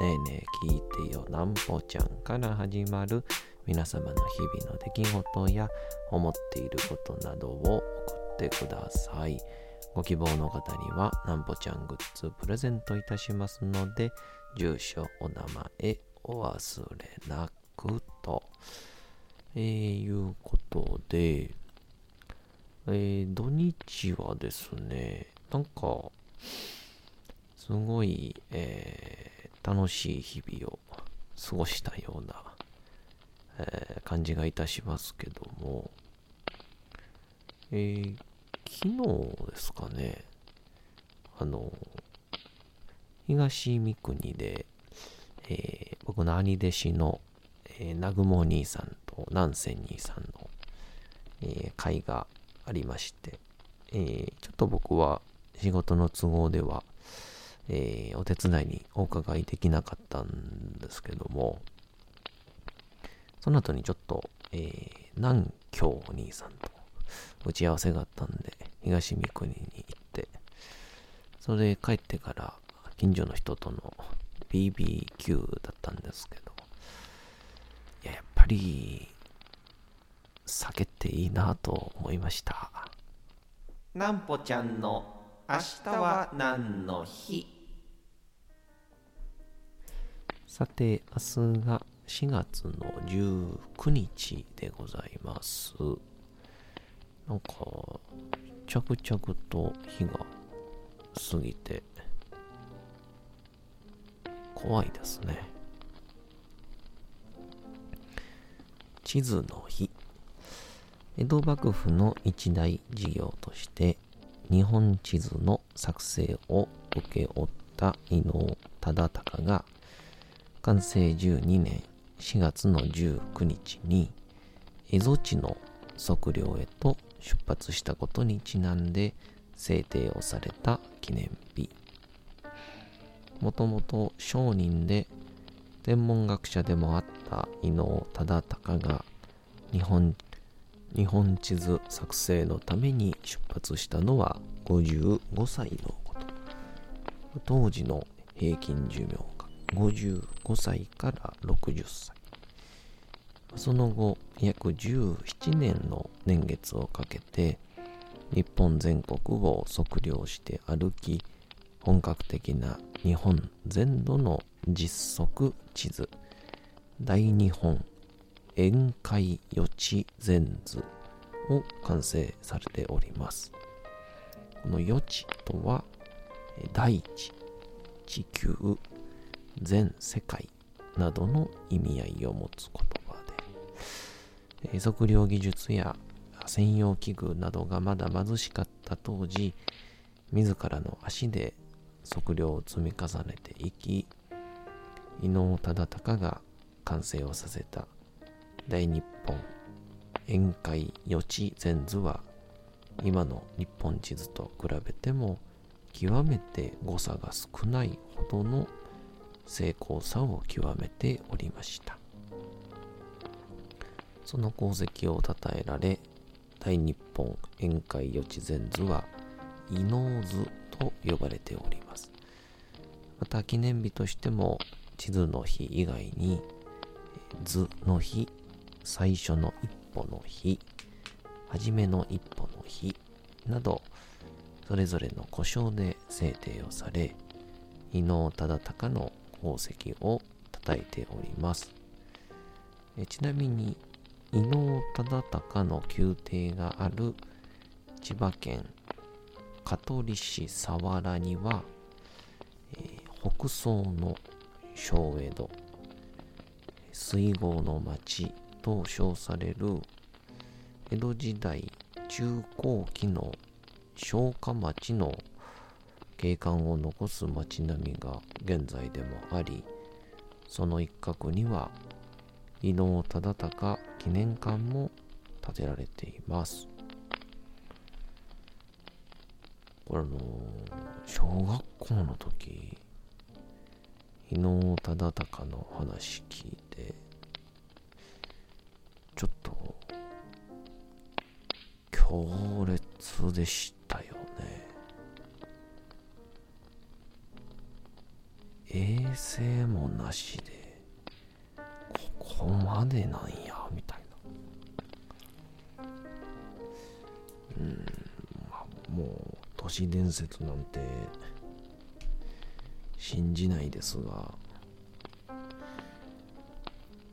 ねえねえ聞いてよなんぽちゃんから始まる皆様の日々の出来事や思っていることなどを送ってください。ご希望の方にはなんぽちゃんグッズプレゼントいたしますので、住所、お名前、お忘れなくと、えー、いうことで、えー、土日はですね、なんか、すごい、えー楽しい日々を過ごしたような、えー感じがいたしますけども、えー昨日ですかね、あの、東三国で、えー僕の兄弟子の、えー、南雲兄さんと南仙兄さんの、えー会がありまして、えーちょっと僕は仕事の都合では、えーお手伝いにお伺いできなかったんですけども、その後にちょっと、えー南京お兄さんと打ち合わせがあったんで、東三国に行って、それで帰ってから近所の人との BBQ だったんですけど、いや、やっぱり、酒っていいなと思いました。なんぽちゃんの明日は何の日？さて、明日が4月の19日でございます。なんか、着々と日が過ぎて、怖いですね。地図の日。江戸幕府の一大事業として、日本地図の作成を請け負った伊能忠敬が、完成12年4月の19日に、蝦夷地の測量へと出発したことにちなんで制定をされた記念日。もともと商人で天文学者でもあった伊能忠敬が日本日本地図作成のために出発したのは55歳のこと。当時の平均寿命55歳から60歳。その後、約17年の年月をかけて、日本全国を測量して歩き、本格的な日本全土の実測地図、大日本宴会予知全図を完成されております。この予知とは、大地、地球、全世界などの意味合いを持つ言葉で、測量技術や専用器具などがまだ貧しかった当時、自らの足で測量を積み重ねていき、伊能忠敬が完成をさせた大日本宴会予知全図は今の日本地図と比べても極めて誤差が少ないほどの精巧さを極めておりました。その功績を称えられ大日本宴会予知全図は伊能図と呼ばれております。また記念日としても地図の日以外に図の日最初の一歩の日、初めの一歩の日など、それぞれの故障で制定をされ、伊能忠敬の宝石を叩いております。えちなみに伊能忠敬の宮廷がある千葉県香取市佐原には、えー、北総の小江戸水郷の町と称される江戸時代中後期の消化町の景観を残す町並みが現在でもありその一角には伊能忠敬記念館も建てられています。これあの小学校の時伊能忠敬の話聞いてちょっと強烈でした。もなしでここまでなんやみたいなうんまあもう都市伝説なんて信じないですが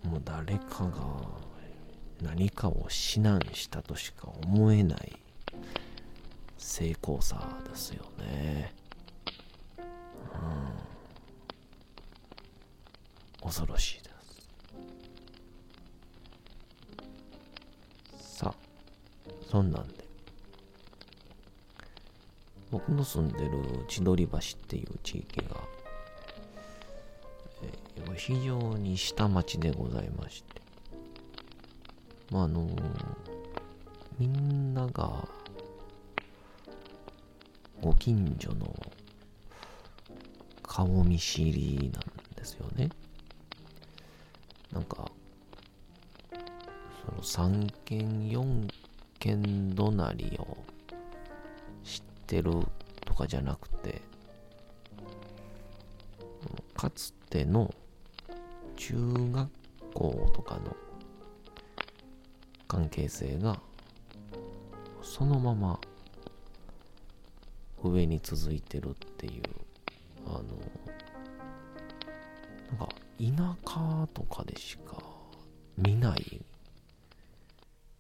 もう誰かが何かを指南したとしか思えない成功さですよね。うん、恐ろしいです。さあ、そんなんで、僕の住んでる千鳥橋っていう地域が、えー、非常に下町でございまして、まあ、あのー、みんながご近所の顔見知りなんですよね。なんか、その3軒4軒隣を知ってるとかじゃなくて、かつての中学校とかの関係性がそのまま上に続いてるっていうあのなんか田舎とかでしか見ない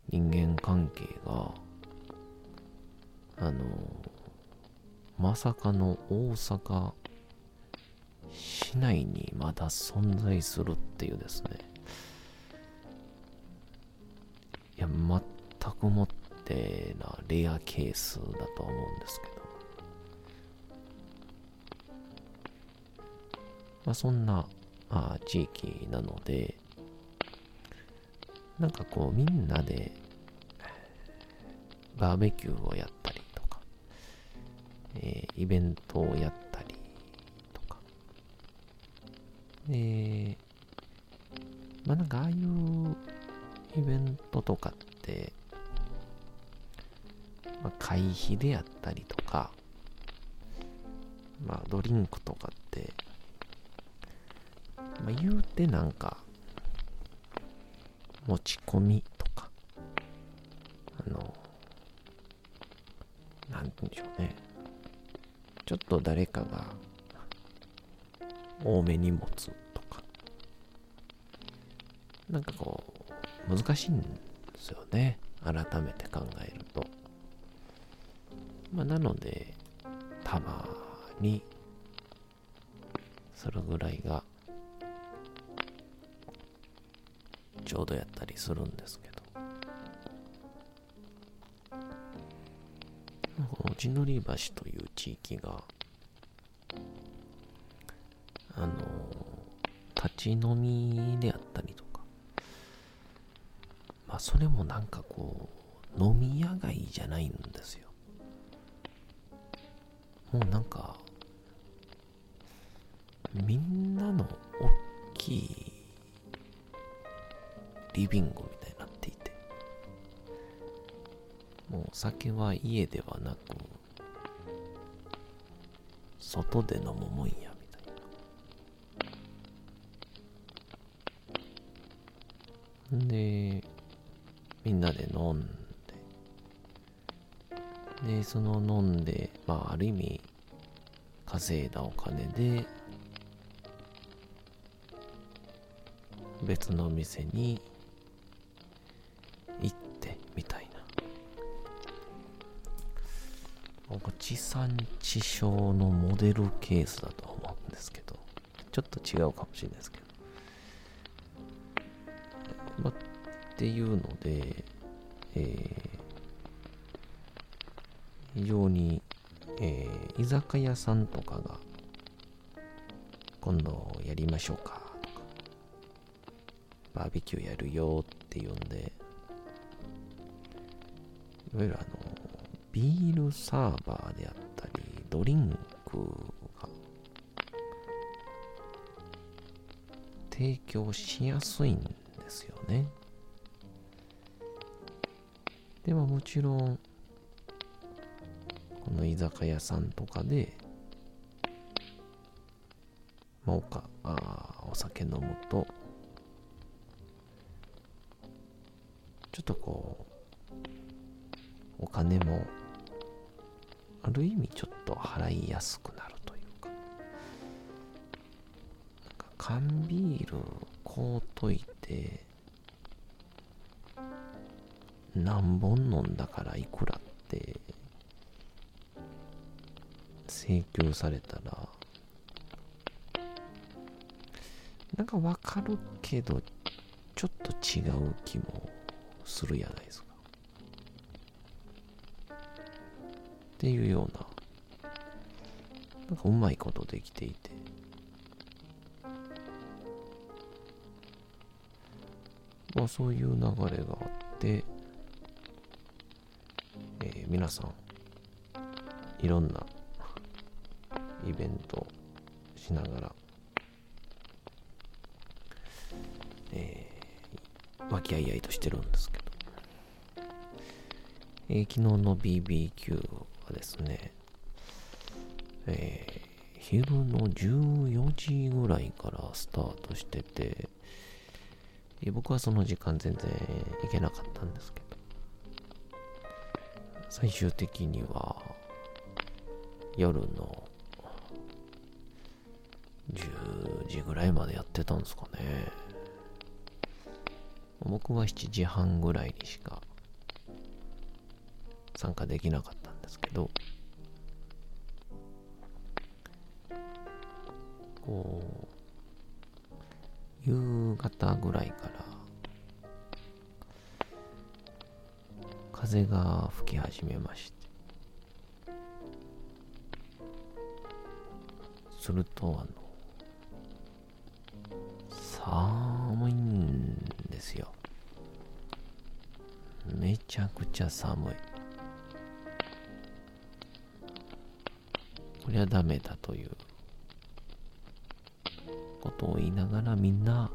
人間関係があのまさかの大阪市内にまだ存在するっていうですね。いや全くもってなレアケースだとは思うんですけど。まあ、そんなあ地域なので、なんかこうみんなでバーベキューをやったりとか、えー、イベントをやったりとか、で、まあなんかああいうイベントとかって、まあ、会費であったりとか、まあドリンクとかってまあ、言うてなんか、持ち込みとか、あの、なんて言うんでしょうね。ちょっと誰かが多めに持つとか、なんかこう、難しいんですよね。改めて考えると。まあ、なので、たまに、それぐらいがちょうどやったりするんですけど。この地のり橋という地域があの立ち飲みであったりとか。まあそれもなんかこう飲み屋街じゃないん酒は家ではなく外で飲むもんやみたいな。でみんなで飲んで。でその飲んでまあある意味稼いだお金で別の店に地産地消のモデルケースだと思うんですけどちょっと違うかもしれないですけど、まあ、っていうので、えー、非常に、えー、居酒屋さんとかが今度やりましょうかとか。バーベキューやるよっていうんでいわゆるあのビールサーバーであったりドリンクが提供しやすいんですよね。でももちろんこの居酒屋さんとかでまあ、おかあお酒飲むとちょっとこうお金もある意味ちょっと払いやすくなるというか缶ビールこうといて何本飲んだからいくらって請求されたらなんかわかるけど、ちょっと違う気もするやないですか。っていうような、なんかうまいことできていて。まあそういう流れがあって、えー、皆さん、いろんな イベントしながら、和気あいあいとしてるんですけど、えー、昨日の BBQ はですね、えー、昼の14時ぐらいからスタートしてて、僕はその時間全然行けなかったんですけど、最終的には夜の10時ぐらいまでやってたんですかね。僕は7時半ぐらいにしか参加できなかったこう、夕方ぐらいから風が吹き始めまして、すると、あの、寒いんですよ。めちゃくちゃ寒い。こりゃダメだということを言いながらみんな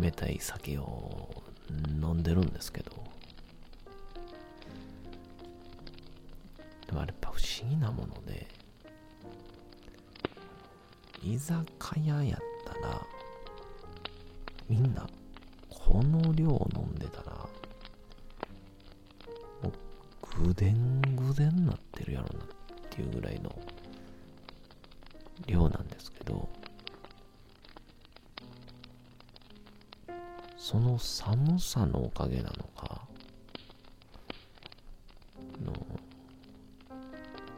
冷たい酒を飲んでるんですけど。でもあれやっぱ不思議なもので居酒屋やったらみんなこの量飲んでたらもうぐでんぐでんなってるやろなっていうぐらいのですけどその寒さのおかげなのかの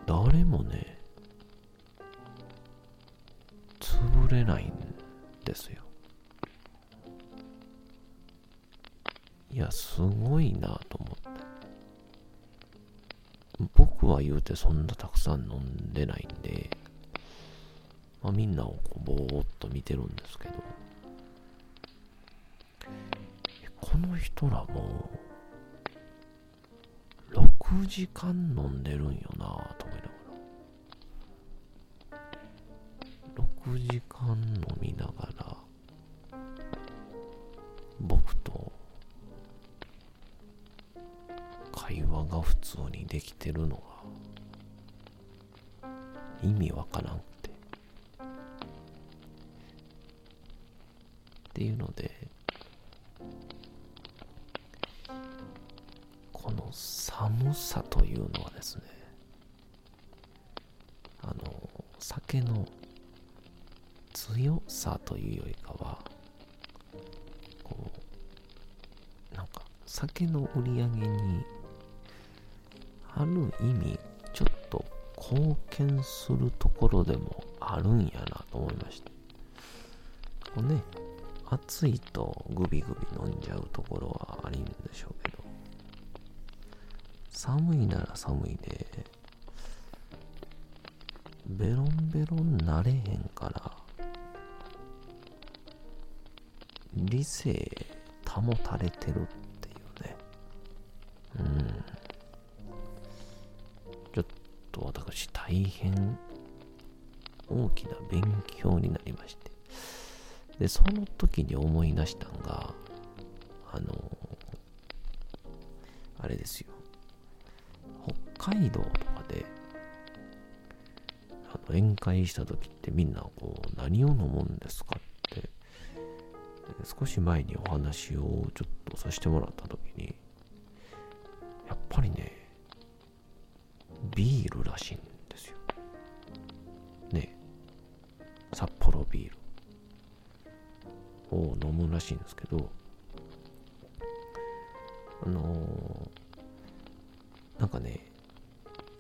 誰もね潰れないんですよいや、すごいなと思って。僕は言うてそんなたくさん飲んでないんで、まあ、みんなをこうぼーっと見てるんですけど、この人らも6時間飲んでるんよなと思いながら。6時間飲みながら、僕と会話が普通にできてるのが意味わからんっていうのでこの寒さというのはですねあの酒の強さというよりかは、こう、なんか酒の売り上げに、ある意味、ちょっと貢献するところでもあるんやなと思いました。こうね、暑いとグビグビ飲んじゃうところはありんでしょうけど、寒いなら寒いで、ベロンベロンなれへんから、理性保たれてるっていうね。うん。ちょっと私大変大きな勉強になりまして。で、その時に思い出したんが、あの、あれですよ。北海道とかで、あの宴会した時ってみんなこう、何を飲むんですかって、少し前にお話をちょっとさせてもらった時に、やっぱりね、ビールらしいんですよ。ね札幌ビール。を飲むらしいんですけど、あのー、なんかね、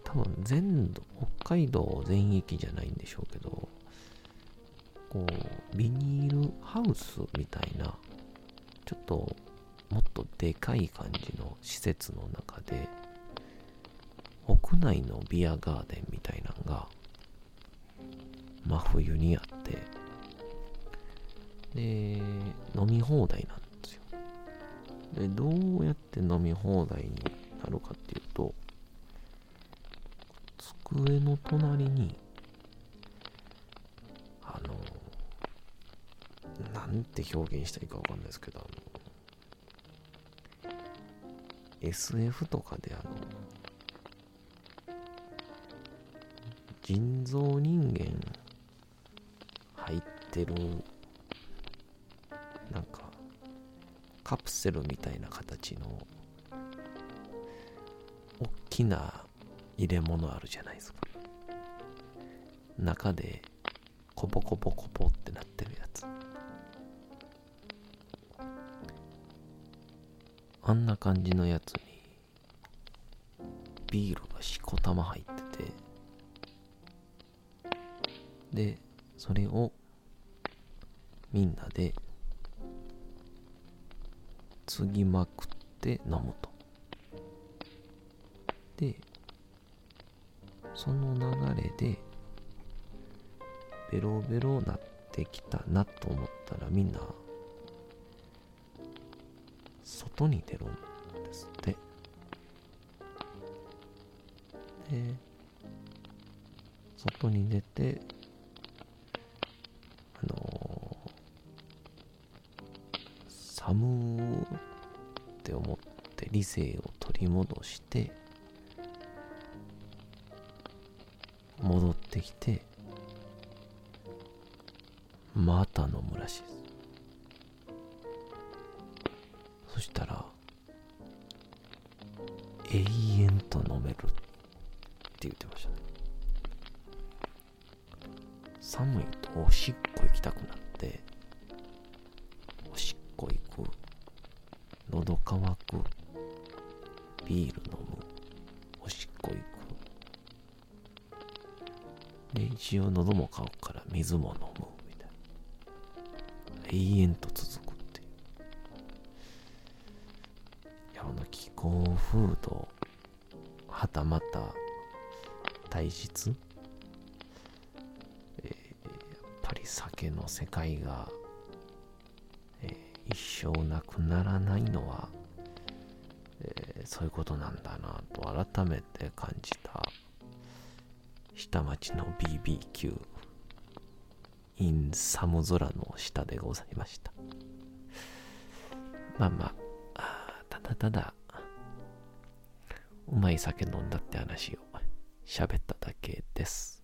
多分全土、北海道全域じゃないんでしょうけど、こう、ビニールハウスみたいな、ちょっともっとでかい感じの施設の中で、屋内のビアガーデンみたいなのが、真冬にあって、で、飲み放題なんですよ。で、どうやって飲み放題になるかっていうと、机の隣に、あの、なんて表現したらいいかわかんないですけど、あの、SF とかであの、人造人間入ってるカプセルみたいな形の大きな入れ物あるじゃないですか。中でコポコポコポってなってるやつ。あんな感じのやつにビールがしこたま入ってて。でそれをみんなで継ぎまくって飲むと。で、その流れで、ベロベロなってきたなと思ったらみんな、外に出るんですって。で、外に出て、ー、寒って思って理性を取り戻して戻ってきてまた飲むらしいです。そしたら永遠と飲めるって言ってましたね。寒いとおしっこ行きたくなってこ行く。喉乾く。ビール飲む。おしっこ行く。で一応喉も乾くから水も飲む。みたいな。永遠と続くっていう。いやこの気候風土はたまた体質、えー、やっぱり酒の世界が一生なくならないのは、えー、そういうことなんだなと改めて感じた。下町の BBQ in 寒空の下でございました。まあまあただただうまい酒飲んだって話を喋っただけです。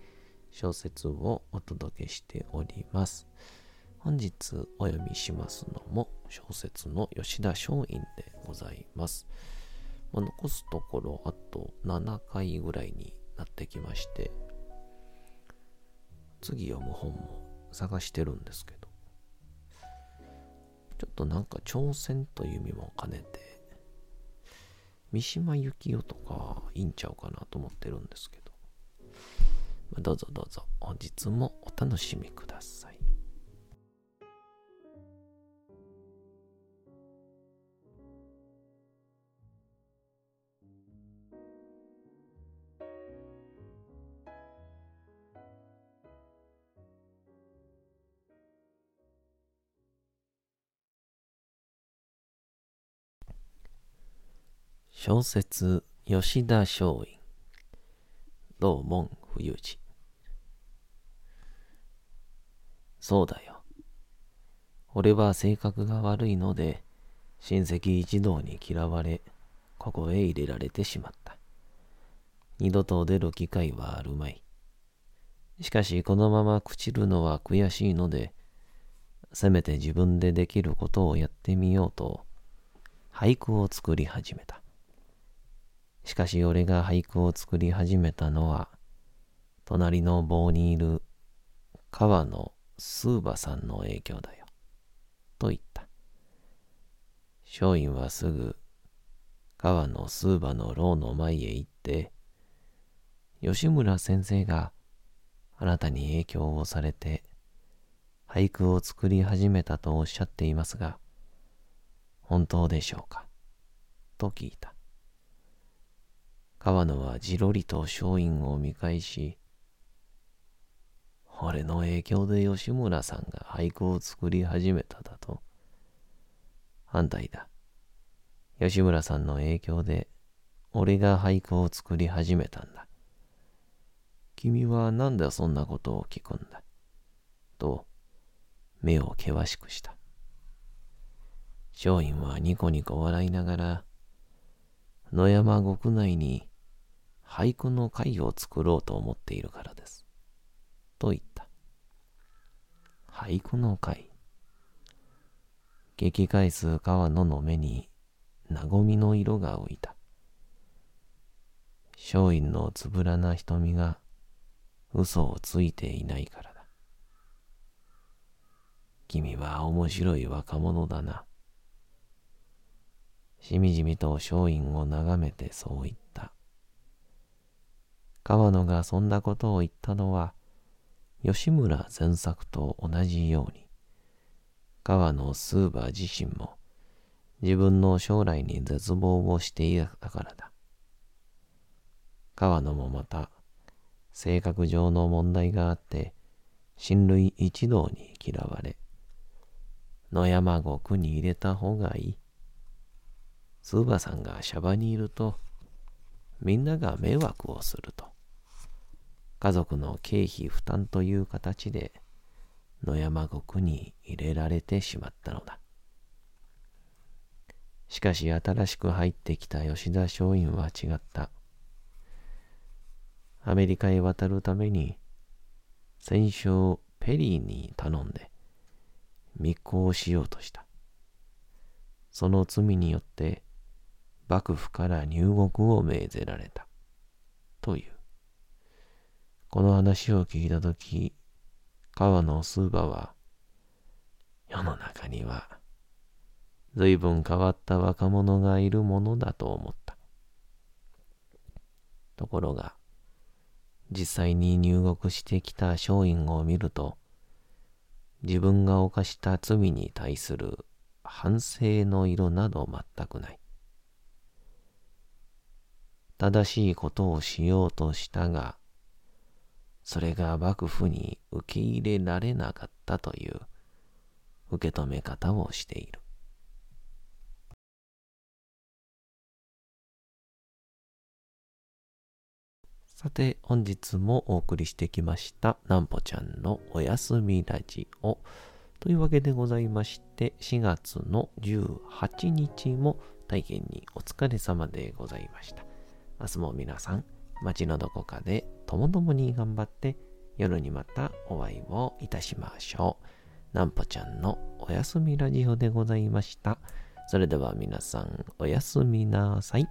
小説をお届けしております。本日お読みしますのも小説の吉田松陰でございます。残すところあと7回ぐらいになってきまして、次読む本も探してるんですけど、ちょっとなんか挑戦という意味も兼ねて、三島由紀夫とかいいんちゃうかなと思ってるんですけど、どうぞどうぞ本日もお楽しみください。小説吉田松陰道門冬治そうだよ。俺は性格が悪いので、親戚一同に嫌われ、ここへ入れられてしまった。二度と出る機会はあるまい。しかしこのまま朽ちるのは悔しいので、せめて自分でできることをやってみようと、俳句を作り始めた。しかし俺が俳句を作り始めたのは、隣の棒にいる川のスーバさんの影響だよ。と言った。松陰はすぐ川のスーバの牢の前へ行って、吉村先生があなたに影響をされて俳句を作り始めたとおっしゃっていますが、本当でしょうか？と聞いた。川野はじろりと松陰を見返し、俺の影響で吉村さんが俳句を作り始めただと。反対だ。吉村さんの影響で俺が俳句を作り始めたんだ。君はなんでそんなことを聞くんだ。と目を険しくした。松陰はニコニコ笑いながら野山国内に俳句の会を作ろうと思っているからです。と言った。俳句の会。激返す川野の目に和みの色が浮いた。松陰のつぶらな瞳が嘘をついていないからだ。君は面白い若者だな。しみじみと松陰を眺めてそう言った。川野がそんなことを言ったのは、吉村前作と同じように、川野スーバー自身も自分の将来に絶望をしていたからだ。川野もまた、性格上の問題があって、親類一同に嫌われ、野山獄に入れた方がいい。スーバさんがシャバにいると、みんなが迷惑をすると。家族の経費負担という形で野山獄に入れられてしまったのだ。しかし新しく入ってきた吉田松陰は違った。アメリカへ渡るために戦勝ペリーに頼んで密航しようとした。その罪によって幕府から入国を命ぜられた。という。この話を聞いたとき、川野スーバは、世の中には、随分変わった若者がいるものだと思った。ところが、実際に入国してきた松陰を見ると、自分が犯した罪に対する反省の色など全くない。正しいことをしようとしたが、それが幕府に受け入れられなかったという受け止め方をしている。さて、本日もお送りしてきました、なんぽちゃんのおやすみラジオ。というわけでございまして、4月の18日も大変にお疲れ様でございました。明日も皆さん、街のどこかでともどもに頑張って、夜にまたお会いをいたしましょう。なんぽちゃんのおやすみラジオでございました。それでは皆さん、おやすみなさい。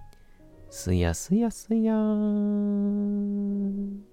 すやすやすやーん。